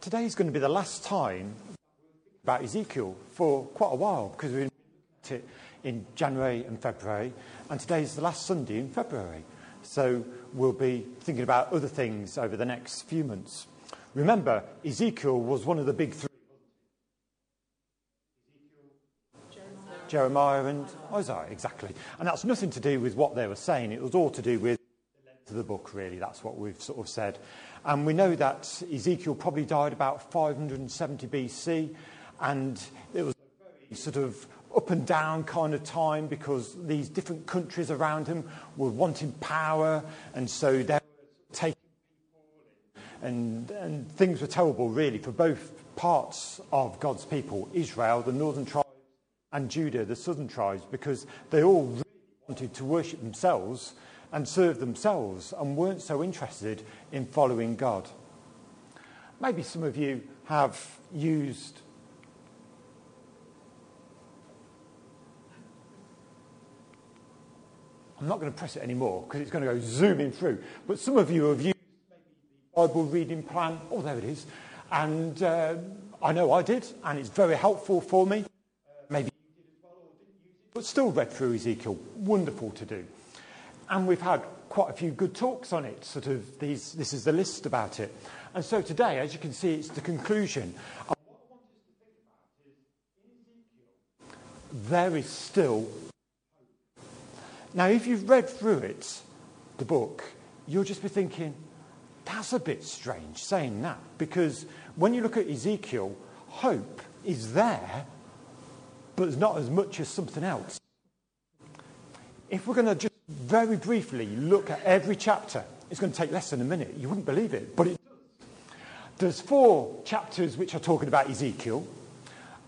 today's going to be the last time about Ezekiel for quite a while because we've been it in January and February, and today's the last Sunday in February. So we'll be thinking about other things over the next few months. Remember, Ezekiel was one of the big three. Jeremiah and Isaiah, exactly. And that's nothing to do with what they were saying. It was all to do with the book, really. That's what we've sort of said. And we know that Ezekiel probably died about 570 BC, and it was a very sort of up and down kind of time because these different countries around him were wanting power, and so they were taking and, and things were terrible, really, for both parts of God's people Israel, the northern tribes, and Judah, the southern tribes, because they all really wanted to worship themselves and served themselves and weren't so interested in following God. Maybe some of you have used I'm not going to press it anymore because it's going to go zooming through. But some of you have used the Bible reading plan. Oh, there it is. And uh, I know I did, and it's very helpful for me. Uh, maybe you did as well or didn't use it, but still read through Ezekiel. Wonderful to do. And we've had quite a few good talks on it. Sort of these, this is the list about it. And so today, as you can see, it's the conclusion. And what I want us to think about is in Ezekiel, there is still. Now, if you've read through it, the book, you'll just be thinking, that's a bit strange saying that. Because when you look at Ezekiel, hope is there, but it's not as much as something else. If we're going to just very briefly look at every chapter. It's going to take less than a minute. You wouldn't believe it, but it does. There's four chapters which are talking about Ezekiel,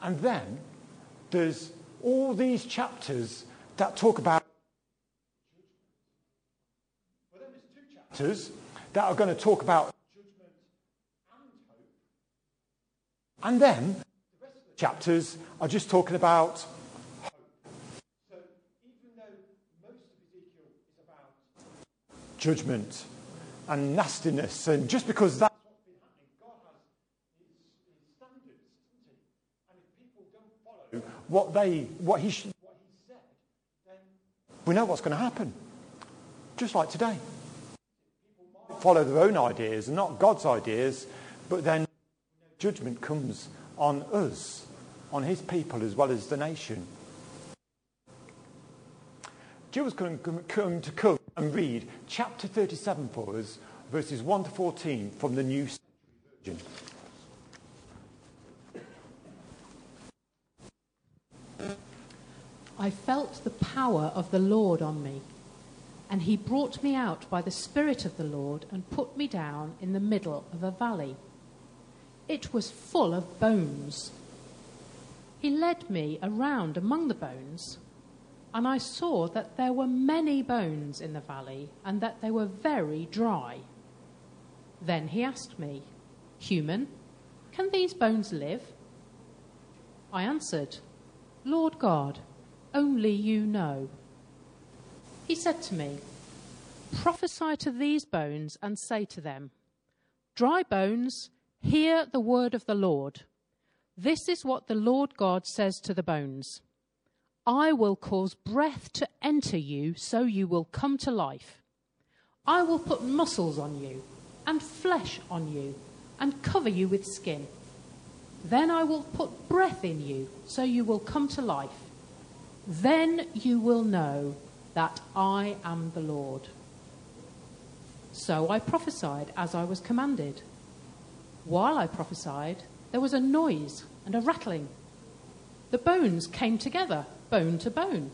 and then there's all these chapters that talk about. Well, then there's two chapters that are going to talk about judgment and hope. And then the rest of the chapters are just talking about judgment and nastiness. And just because that's what's been happening, God has his, his standards, And if people don't follow what, they, what, he, what he said, then we know what's going to happen. Just like today. Follow their own ideas and not God's ideas, but then judgment comes on us, on his people as well as the nation. Jill's going to come and read chapter 37 for us, verses 1 to 14 from the New Version. I felt the power of the Lord on me, and he brought me out by the Spirit of the Lord and put me down in the middle of a valley. It was full of bones. He led me around among the bones and I saw that there were many bones in the valley, and that they were very dry. Then he asked me, Human, can these bones live? I answered, Lord God, only you know. He said to me, Prophesy to these bones and say to them, Dry bones, hear the word of the Lord. This is what the Lord God says to the bones. I will cause breath to enter you so you will come to life. I will put muscles on you and flesh on you and cover you with skin. Then I will put breath in you so you will come to life. Then you will know that I am the Lord. So I prophesied as I was commanded. While I prophesied, there was a noise and a rattling. The bones came together bone to bone.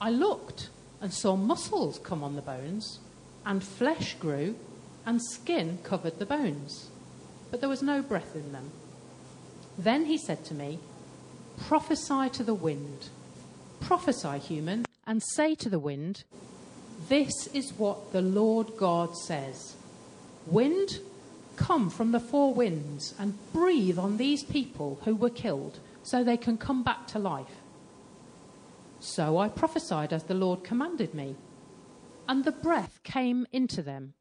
I looked and saw muscles come on the bones, and flesh grew, and skin covered the bones, but there was no breath in them. Then he said to me, Prophesy to the wind. Prophesy, human, and say to the wind, This is what the Lord God says Wind, come from the four winds and breathe on these people who were killed so they can come back to life. So I prophesied as the Lord commanded me. And the breath came into them,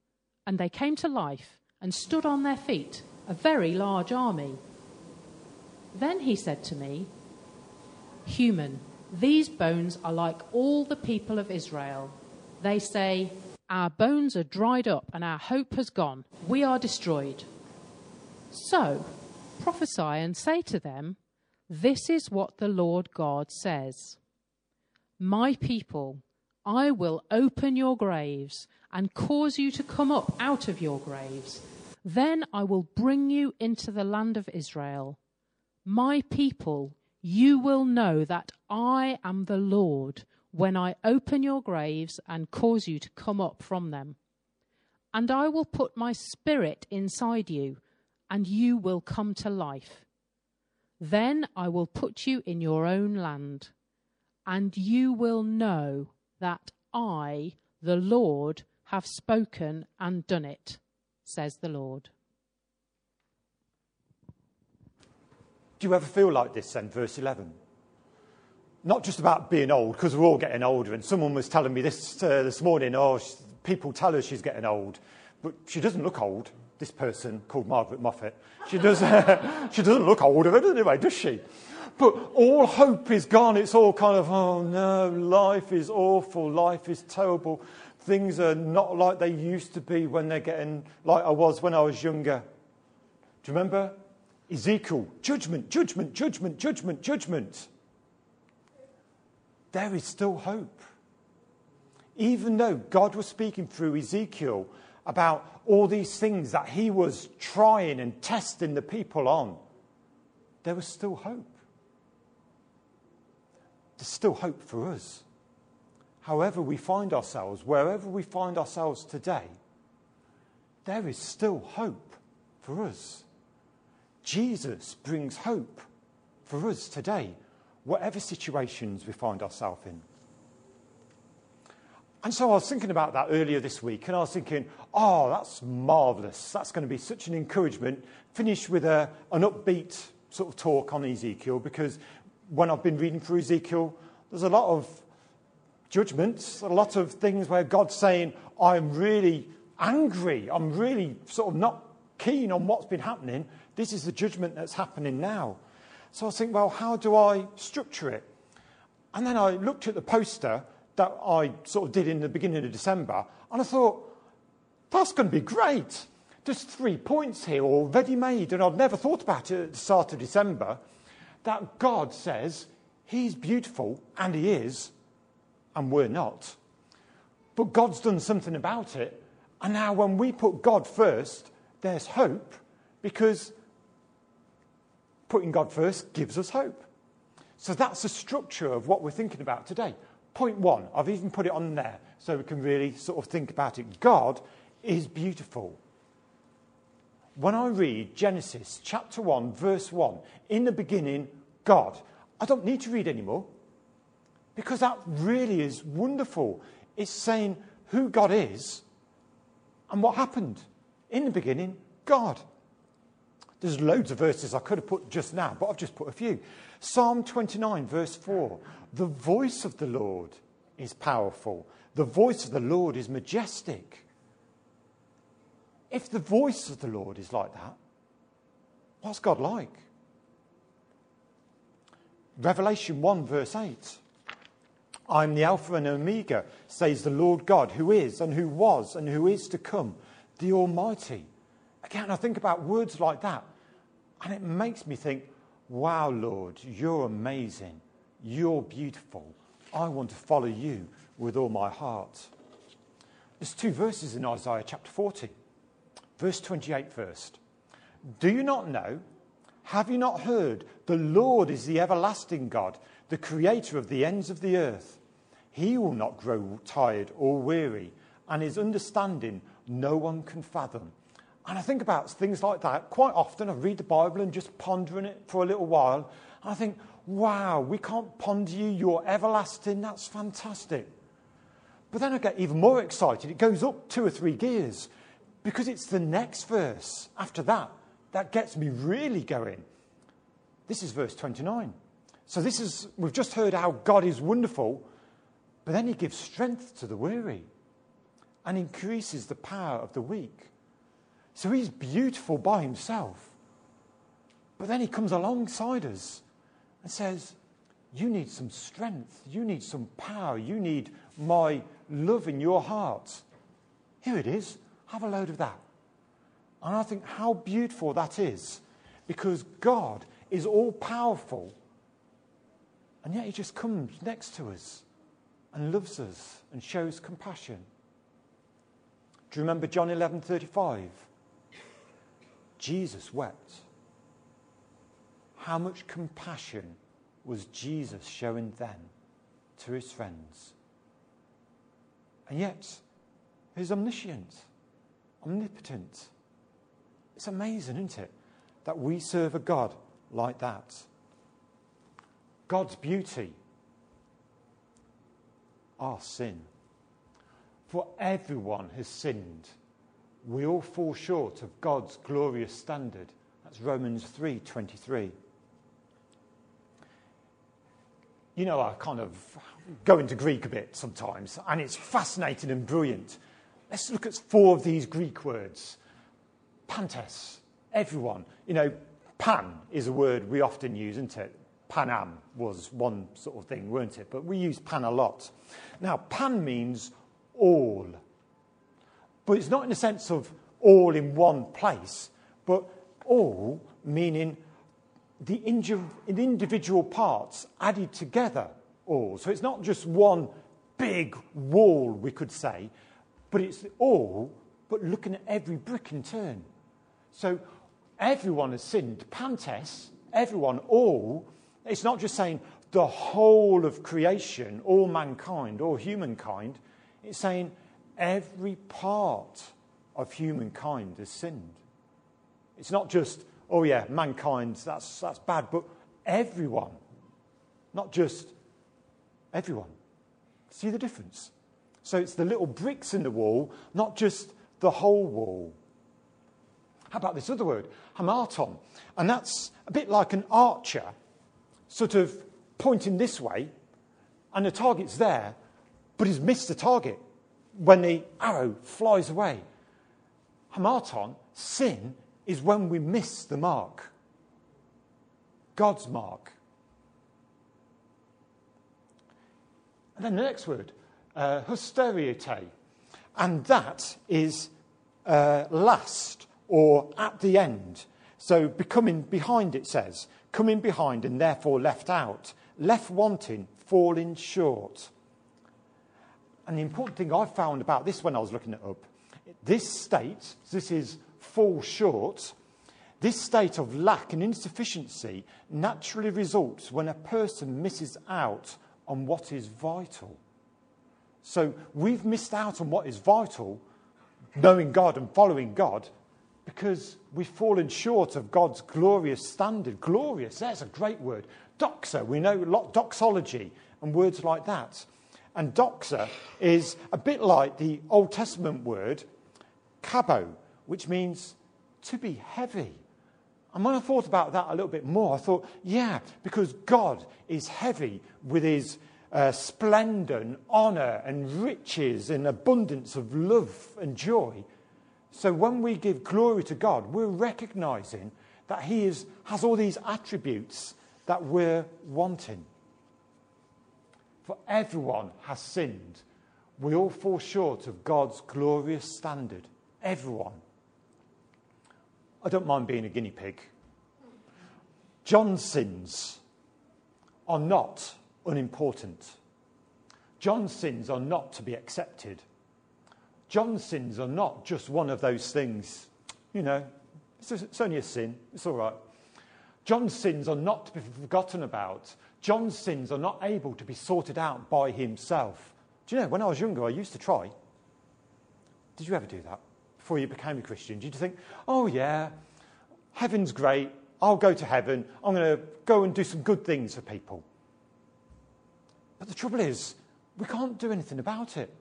and they came to life and stood on their feet, a very large army. Then he said to me, Human, these bones are like all the people of Israel. They say, Our bones are dried up and our hope has gone. We are destroyed. So prophesy and say to them, This is what the Lord God says My people, I will open your graves and cause you to come up out of your graves. Then I will bring you into the land of Israel. My people, you will know that I am the Lord when I open your graves and cause you to come up from them. And I will put my spirit inside you, and you will come to life. Then I will put you in your own land, and you will know that I, the Lord, have spoken and done it, says the Lord. Do you ever feel like this then, verse 11? Not just about being old, because we're all getting older. And someone was telling me this uh, this morning, oh, people tell her she's getting old, but she doesn't look old, this person called Margaret Moffat. She, does, she doesn't look older anyway, does she? But all hope is gone. It's all kind of, oh no, life is awful, life is terrible. Things are not like they used to be when they're getting like I was when I was younger. Do you remember? Ezekiel, judgment, judgment, judgment, judgment, judgment. There is still hope. Even though God was speaking through Ezekiel about all these things that he was trying and testing the people on, there was still hope. There's still hope for us. However, we find ourselves, wherever we find ourselves today, there is still hope for us. Jesus brings hope for us today, whatever situations we find ourselves in. And so I was thinking about that earlier this week, and I was thinking, oh, that's marvellous. That's going to be such an encouragement. Finish with a, an upbeat sort of talk on Ezekiel, because when I've been reading through Ezekiel, there's a lot of judgments, a lot of things where God's saying, I'm really angry. I'm really sort of not keen on what's been happening. This is the judgment that's happening now. So I think, well, how do I structure it? And then I looked at the poster that I sort of did in the beginning of December, and I thought, that's going to be great. There's three points here already made, and I'd never thought about it at the start of December. That God says He's beautiful, and He is, and we're not. But God's done something about it, and now when we put God first, there's hope because putting God first gives us hope. So that's the structure of what we're thinking about today. Point one, I've even put it on there so we can really sort of think about it. God is beautiful. When I read Genesis chapter 1, verse 1, in the beginning, God, I don't need to read anymore because that really is wonderful. It's saying who God is and what happened. In the beginning, God. There's loads of verses I could have put just now, but I've just put a few. Psalm 29, verse 4 The voice of the Lord is powerful, the voice of the Lord is majestic. If the voice of the Lord is like that, what's God like? Revelation 1, verse 8. I'm the Alpha and Omega, says the Lord God, who is and who was and who is to come, the Almighty. Again, I think about words like that, and it makes me think, wow, Lord, you're amazing. You're beautiful. I want to follow you with all my heart. There's two verses in Isaiah chapter 40. Verse 28 first. Do you not know? Have you not heard? The Lord is the everlasting God, the creator of the ends of the earth. He will not grow tired or weary, and his understanding no one can fathom. And I think about things like that quite often. I read the Bible and just ponder pondering it for a little while. And I think, wow, we can't ponder you. You're everlasting. That's fantastic. But then I get even more excited. It goes up two or three gears because it's the next verse after that that gets me really going. This is verse 29. So this is, we've just heard how God is wonderful, but then he gives strength to the weary and increases the power of the weak. So he's beautiful by himself. But then he comes alongside us and says, You need some strength. You need some power. You need my love in your heart. Here it is. Have a load of that. And I think how beautiful that is because God is all powerful. And yet he just comes next to us and loves us and shows compassion. Do you remember John 11:35? Jesus wept. How much compassion was Jesus showing then to his friends? And yet, he's omniscient, omnipotent. It's amazing, isn't it, that we serve a God like that? God's beauty, our sin. For everyone has sinned. We all fall short of God's glorious standard. That's Romans 3:23. You know, I kind of go into Greek a bit sometimes, and it's fascinating and brilliant. Let's look at four of these Greek words. Pantes, everyone. You know, pan is a word we often use, isn't it? Pan Am was one sort of thing, weren't it? But we use pan a lot. Now, pan means all. But it's not in the sense of all in one place, but all meaning the individual parts added together all. So it's not just one big wall, we could say, but it's all, but looking at every brick in turn. So everyone has sinned. Pantes, everyone, all. It's not just saying the whole of creation, all mankind, all humankind. It's saying every part of humankind has sinned. It's not just oh yeah, mankind, that's, that's bad, but everyone, not just everyone. See the difference? So it's the little bricks in the wall, not just the whole wall. How about this other word, hamarton? And that's a bit like an archer, sort of pointing this way, and the target's there, but he's missed the target when the arrow flies away. Hamarton, sin, is when we miss the mark. God's mark. And then the next word, uh, And that is uh, last or at the end. So becoming behind, it says, coming behind and therefore left out, left wanting, falling short. And the important thing I found about this when I was looking it up, this state, this is fall short, this state of lack and insufficiency naturally results when a person misses out on what is vital. So we've missed out on what is vital, knowing God and following God, because we've fallen short of God's glorious standard. Glorious, that's a great word. Doxa, we know a lot, doxology and words like that. And doxa is a bit like the Old Testament word kabo, which means to be heavy. And when I thought about that a little bit more, I thought, yeah, because God is heavy with his uh, splendor and honor and riches and abundance of love and joy. So when we give glory to God, we're recognizing that he is, has all these attributes that we're wanting. For everyone has sinned. We all fall short of God's glorious standard. Everyone. I don't mind being a guinea pig. John's sins are not unimportant. John's sins are not to be accepted. John's sins are not just one of those things, you know, it's, it's only a sin, it's all right. John's sins are not to be forgotten about. John's sins are not able to be sorted out by himself. Do you know, when I was younger, I used to try. Did you ever do that? before you became a Christian? Did you think, oh, yeah, heaven's great. I'll go to heaven. I'm going to go and do some good things for people. But the trouble is, we can't do anything about it.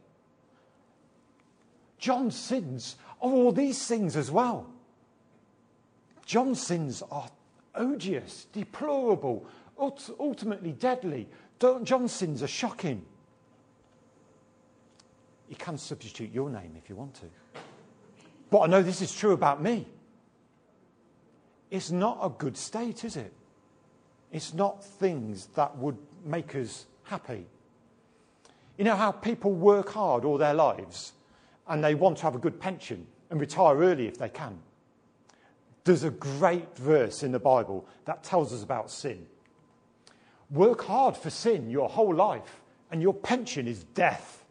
John's sins are all these things as well. John's sins are odious, deplorable, ultimately deadly. John's sins are shocking. You can substitute your name if you want to. But I know this is true about me. it's not a good state, is it? It's not things that would make us happy. You know how people work hard all their lives and they want to have a good pension and retire early if they can? There's a great verse in the Bible that tells us about sin. Work hard for sin your whole life, and your pension is death.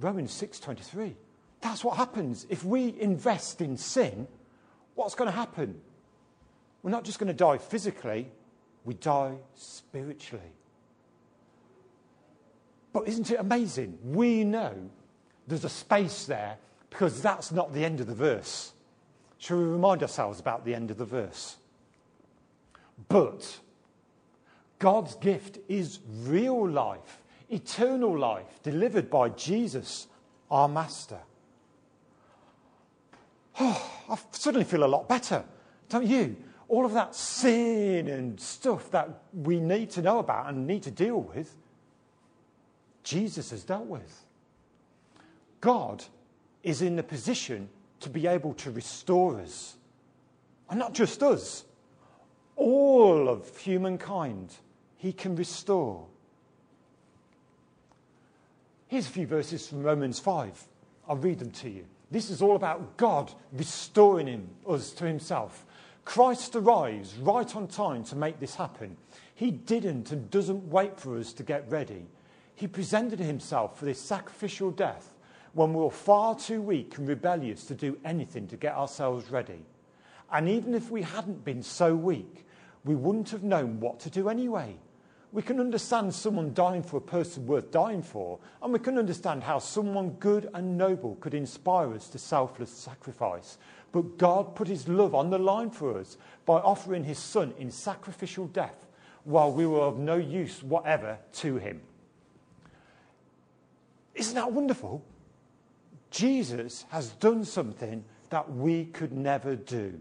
Romans 6:23. That's what happens if we invest in sin. What's going to happen? We're not just going to die physically, we die spiritually. But isn't it amazing? We know there's a space there because that's not the end of the verse. Shall we remind ourselves about the end of the verse? But God's gift is real life, eternal life, delivered by Jesus, our Master. Oh, I suddenly feel a lot better, don't you? All of that sin and stuff that we need to know about and need to deal with, Jesus has dealt with. God is in the position to be able to restore us. And not just us, all of humankind, He can restore. Here's a few verses from Romans 5. I'll read them to you. This is all about God restoring him, us to himself. Christ arrives right on time to make this happen. He didn't and doesn't wait for us to get ready. He presented himself for this sacrificial death when we were far too weak and rebellious to do anything to get ourselves ready. And even if we hadn't been so weak, we wouldn't have known what to do anyway. We can understand someone dying for a person worth dying for, and we can understand how someone good and noble could inspire us to selfless sacrifice. But God put his love on the line for us by offering his son in sacrificial death while we were of no use whatever to him. Isn't that wonderful? Jesus has done something that we could never do.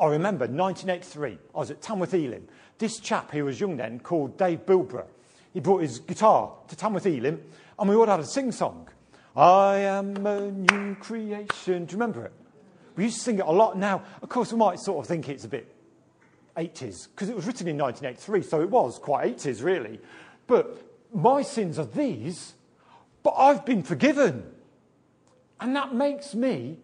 I remember 1983, I was at Tamworth Elim. This chap who was young then, called Dave Bilbrough, he brought his guitar to Tamworth Elim, and we all had a sing song. I am a new creation. Do you remember it? We used to sing it a lot now. Of course, we might sort of think it's a bit 80s, because it was written in 1983, so it was quite 80s, really. But my sins are these, but I've been forgiven. And that makes me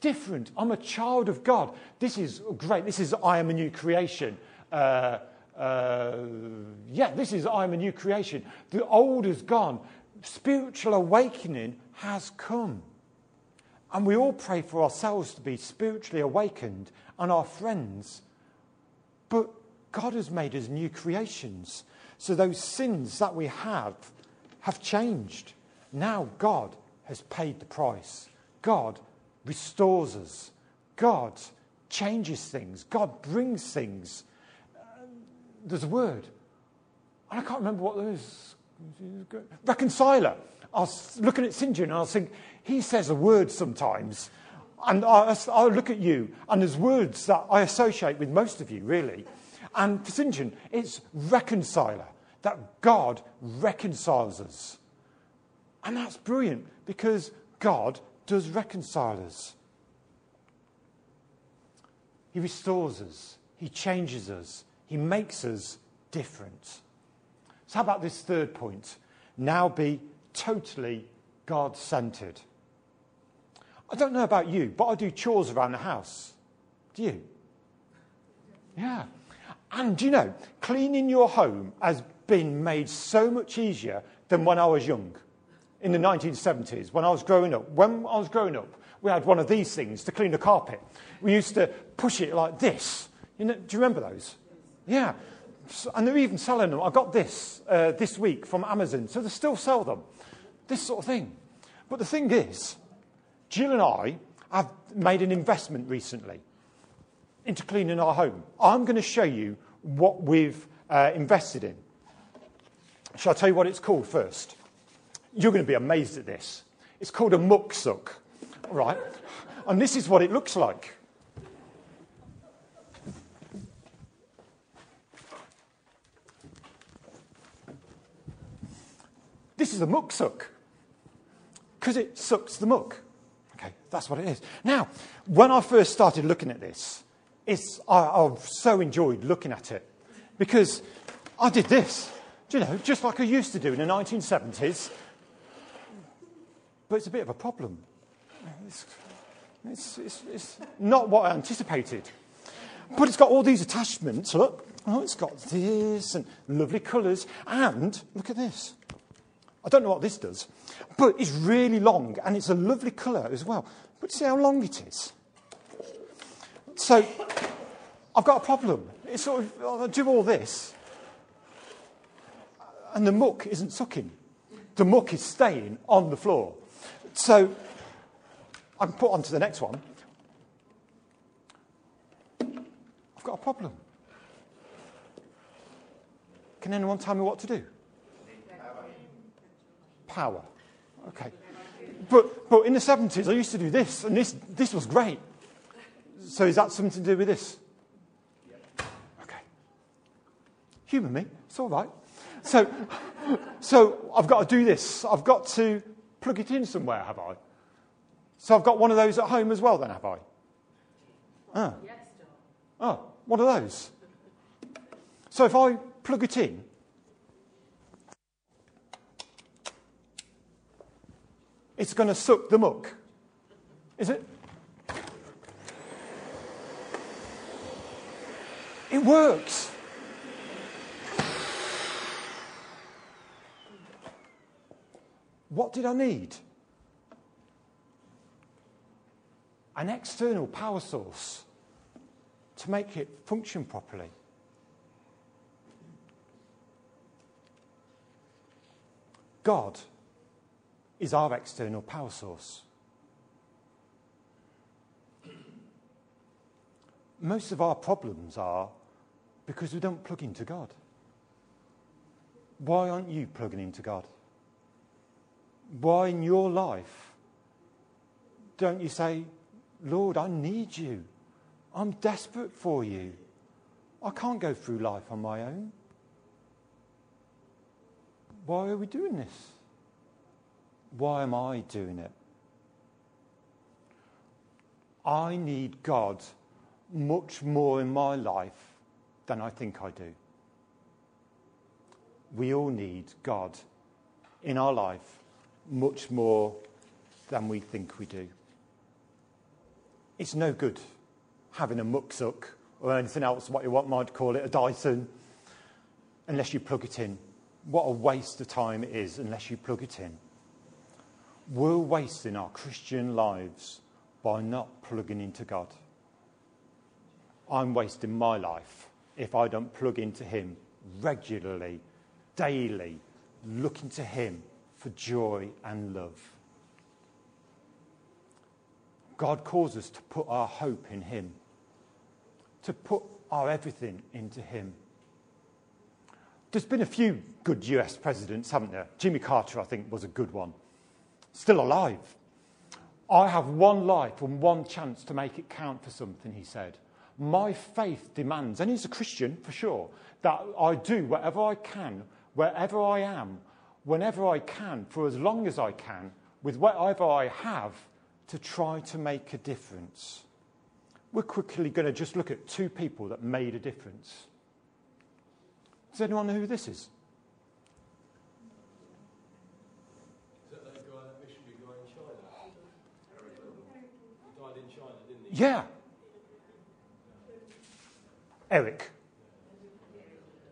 different. I'm a child of God. This is great. This is I am a new creation. Uh, uh, yeah, this is I am a new creation. The old is gone. Spiritual awakening has come. And we all pray for ourselves to be spiritually awakened and our friends. But God has made us new creations. So those sins that we have have changed. Now God has paid the price. God restores us. God changes things. God brings things. There's a word. I can't remember what it is. Reconciler. I was looking at St. John and I was thinking, he says a word sometimes. And I, I look at you, and there's words that I associate with most of you, really. And for St. John, it's reconciler, that God reconciles us. And that's brilliant because God does reconcile us. He restores us, He changes us, He makes us different. So, how about this third point? Now be totally God centered. I don't know about you, but I do chores around the house. Do you? Yeah. And you know, cleaning your home has been made so much easier than when I was young in the 1970s when I was growing up. When I was growing up, we had one of these things to clean the carpet. We used to push it like this. You know, do you remember those? Yeah. And they're even selling them. I got this uh, this week from Amazon, so they still sell them. This sort of thing. But the thing is, Jill and I have made an investment recently into cleaning our home. I'm going to show you what we've uh, invested in. Shall I tell you what it's called first? You're going to be amazed at this. It's called a muck suck, right? And this is what it looks like. This is a muck suck because it sucks the muck. Okay, That's what it is. Now, when I first started looking at this, it's, I, I've so enjoyed looking at it because I did this, you know, just like I used to do in the 1970s. But it's a bit of a problem. It's, it's, it's, it's not what I anticipated. But it's got all these attachments. Look, oh, it's got this and lovely colours. And look at this. I don't know what this does, but it's really long and it's a lovely colour as well. But see how long it is? So I've got a problem. It's sort of, oh, I do all this and the muck isn't sucking. The muck is staying on the floor. So I can put on to the next one. I've got a problem. Can anyone tell me what to do? Power. Okay. But, but in the 70s, I used to do this, and this, this was great. So is that something to do with this? Okay. Humour me. It's all right. So, so I've got to do this. I've got to plug it in somewhere, have I? So I've got one of those at home as well, then, have I? Oh. Oh, one of those. So if I plug it in, it's going to suck the muck. Is it? It works. What did I need? An external power source to make it function properly. God is our external power source. Most of our problems are because we don't plug into God. Why aren't you plugging into God? Why in your life don't you say, Lord, I need you? I'm desperate for you. I can't go through life on my own. Why are we doing this? Why am I doing it? I need God much more in my life than I think I do. We all need God in our life much more than we think we do. It's no good having a mucksuck or anything else, what you want, might call it, a Dyson, unless you plug it in. What a waste of time it is unless you plug it in. We're wasting our Christian lives by not plugging into God. I'm wasting my life if I don't plug into Him regularly, daily, looking to Him for joy and love. God calls us to put our hope in Him, to put our everything into Him. There's been a few good US presidents, haven't there? Jimmy Carter, I think, was a good one. Still alive. I have one life and one chance to make it count for something, he said. My faith demands, and he's a Christian for sure, that I do whatever I can, wherever I am, whenever I can, for as long as I can, with whatever I have, to try to make a difference. We're quickly going to just look at two people that made a difference. Does anyone know who this is? Is that that guy, that missionary guy in China? He died in China, didn't he? Yeah. Eric.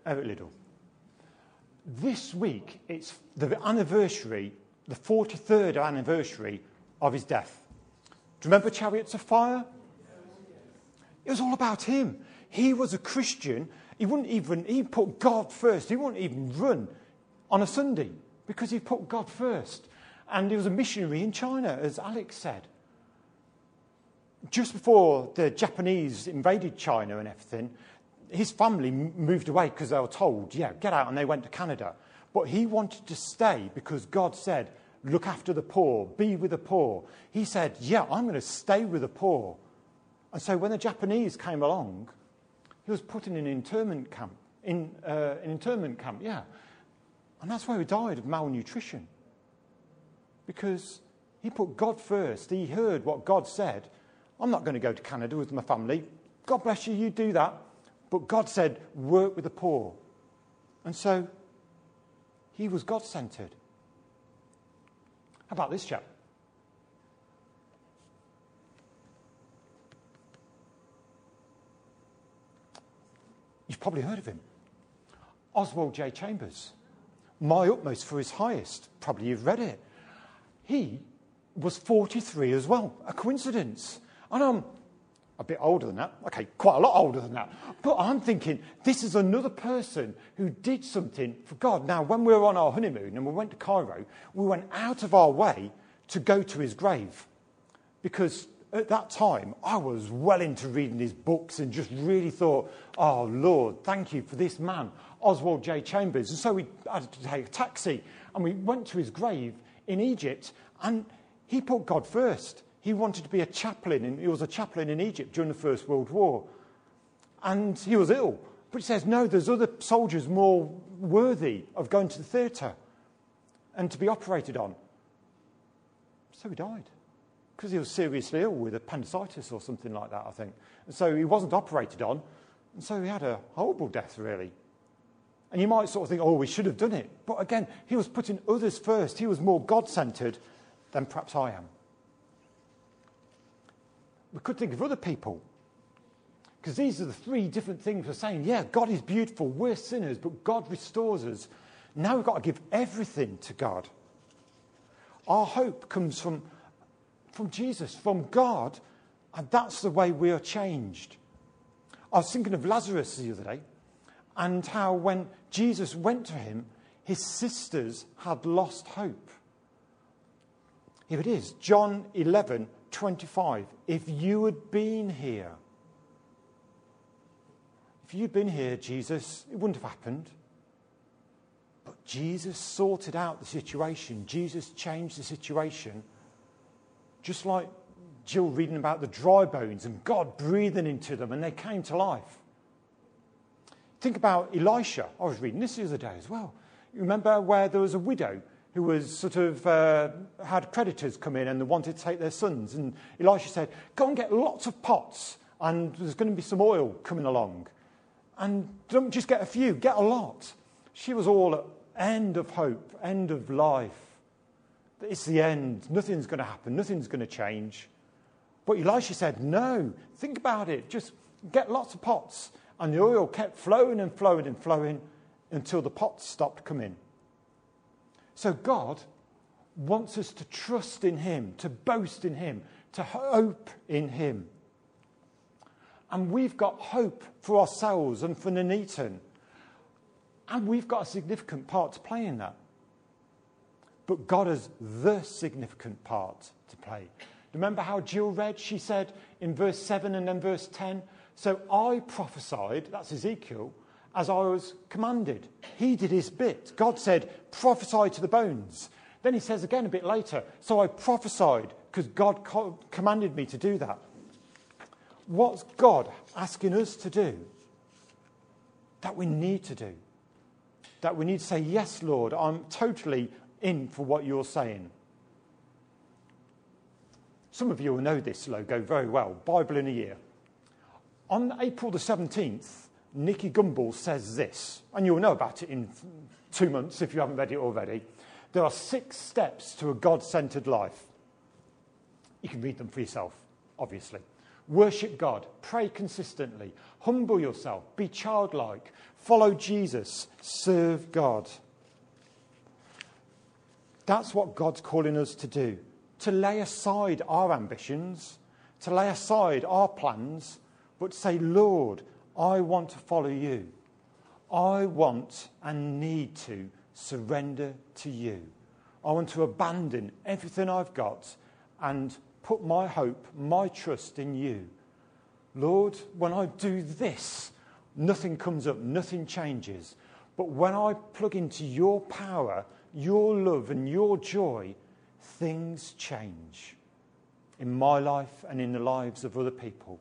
Eric Liddell. This week, it's the anniversary, the 43rd anniversary of his death. Do you remember Chariots of Fire? It was all about him. He was a Christian. He wouldn't even, he put God first. He wouldn't even run on a Sunday because he put God first. And he was a missionary in China, as Alex said. Just before the Japanese invaded China and everything, his family moved away because they were told, yeah, get out, and they went to Canada. But he wanted to stay because God said, look after the poor, be with the poor. He said, Yeah, I'm going to stay with the poor. And so when the Japanese came along, he was put in an internment camp. In uh, an internment camp, yeah. And that's where he died of malnutrition. Because He put God first. He heard what God said. I'm not going to go to Canada with my family. God bless you, you do that. But God said, work with the poor. And so he was God centered. How about this chap? You've probably heard of him. Oswald J. Chambers. My utmost for his highest. Probably you've read it. He was 43 as well. A coincidence. And I'm a bit older than that. Okay, quite a lot older than that. But I'm thinking, this is another person who did something for God. Now, when we were on our honeymoon and we went to Cairo, we went out of our way to go to his grave. Because at that time, I was well into reading his books and just really thought, oh, Lord, thank you for this man, Oswald J. Chambers. And so we had to take a taxi and we went to his grave in Egypt and he put God first. He wanted to be a chaplain. In, he was a chaplain in Egypt during the First World War. And he was ill. But he says, no, there's other soldiers more worthy of going to the theatre and to be operated on. So he died because he was seriously ill with appendicitis or something like that, I think. And so he wasn't operated on. And so he had a horrible death, really. And you might sort of think, oh, we should have done it. But again, he was putting others first. He was more God centered than perhaps I am. We could think of other people. Because these are the three different things we're saying. Yeah, God is beautiful. We're sinners, but God restores us. Now we've got to give everything to God. Our hope comes from, from Jesus, from God, and that's the way we are changed. I was thinking of Lazarus the other day and how when Jesus went to him, his sisters had lost hope. Here it is John 11 25. If you had been here, if you'd been here, Jesus, it wouldn't have happened. But Jesus sorted out the situation. Jesus changed the situation. Just like Jill reading about the dry bones and God breathing into them and they came to life. Think about Elisha. I was reading this the other day as well. You remember where there was a widow who was sort of uh, had creditors come in and they wanted to take their sons. And Elisha said, Go and get lots of pots, and there's going to be some oil coming along. And don't just get a few, get a lot. She was all at end of hope, end of life. It's the end. Nothing's going to happen, nothing's going to change. But Elisha said, No, think about it. Just get lots of pots. And the oil kept flowing and flowing and flowing until the pots stopped coming. So God wants us to trust in Him, to boast in Him, to hope in Him. And we've got hope for ourselves and for Nuneaton. And we've got a significant part to play in that. But God has the significant part to play. Remember how Jill read? She said in verse 7 and then verse 10 So I prophesied, that's Ezekiel, as I was commanded. He did his bit. God said, prophesy to the bones. Then he says again a bit later, so I prophesied because God co- commanded me to do that. What's God asking us to do? That we need to do. That we need to say, Yes, Lord, I'm totally in for what you're saying. Some of you will know this logo very well Bible in a Year. On April the 17th, Nicky Gumbel says this, and you'll know about it in two months if you haven't read it already. There are six steps to a God centered life. You can read them for yourself, obviously. Worship God, pray consistently, humble yourself, be childlike, follow Jesus, serve God. That's what God's calling us to do to lay aside our ambitions, to lay aside our plans, but say, Lord, I want to follow you. I want and need to surrender to you. I want to abandon everything I've got and put my hope, my trust in you. Lord, when I do this, nothing comes up, nothing changes. But when I plug into your power, your love, and your joy, things change in my life and in the lives of other people.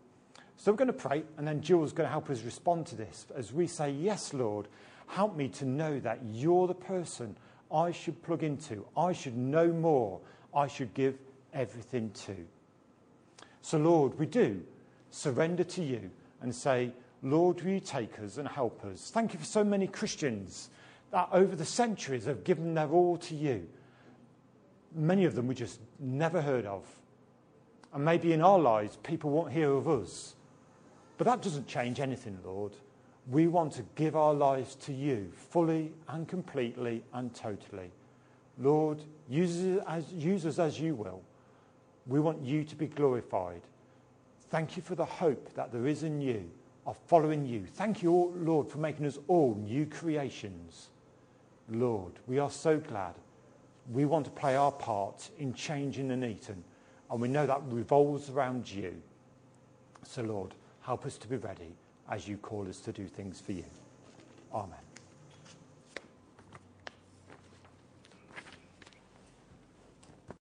So we're going to pray, and then Jill's going to help us respond to this as we say, Yes, Lord, help me to know that you're the person I should plug into. I should know more. I should give everything to. So, Lord, we do surrender to you and say, Lord, will you take us and help us? Thank you for so many Christians that over the centuries have given their all to you. Many of them we just never heard of. And maybe in our lives, people won't hear of us. But that doesn't change anything, Lord. We want to give our lives to you fully and completely and totally. Lord, use us as, use us as you will. We want you to be glorified. Thank you for the hope that there is in you of following you. Thank you, Lord, for making us all new creations. Lord, we are so glad. We want to play our part in changing Nuneaton, and we know that revolves around you. So, Lord, help us to be ready as you call us to do things for you. Amen.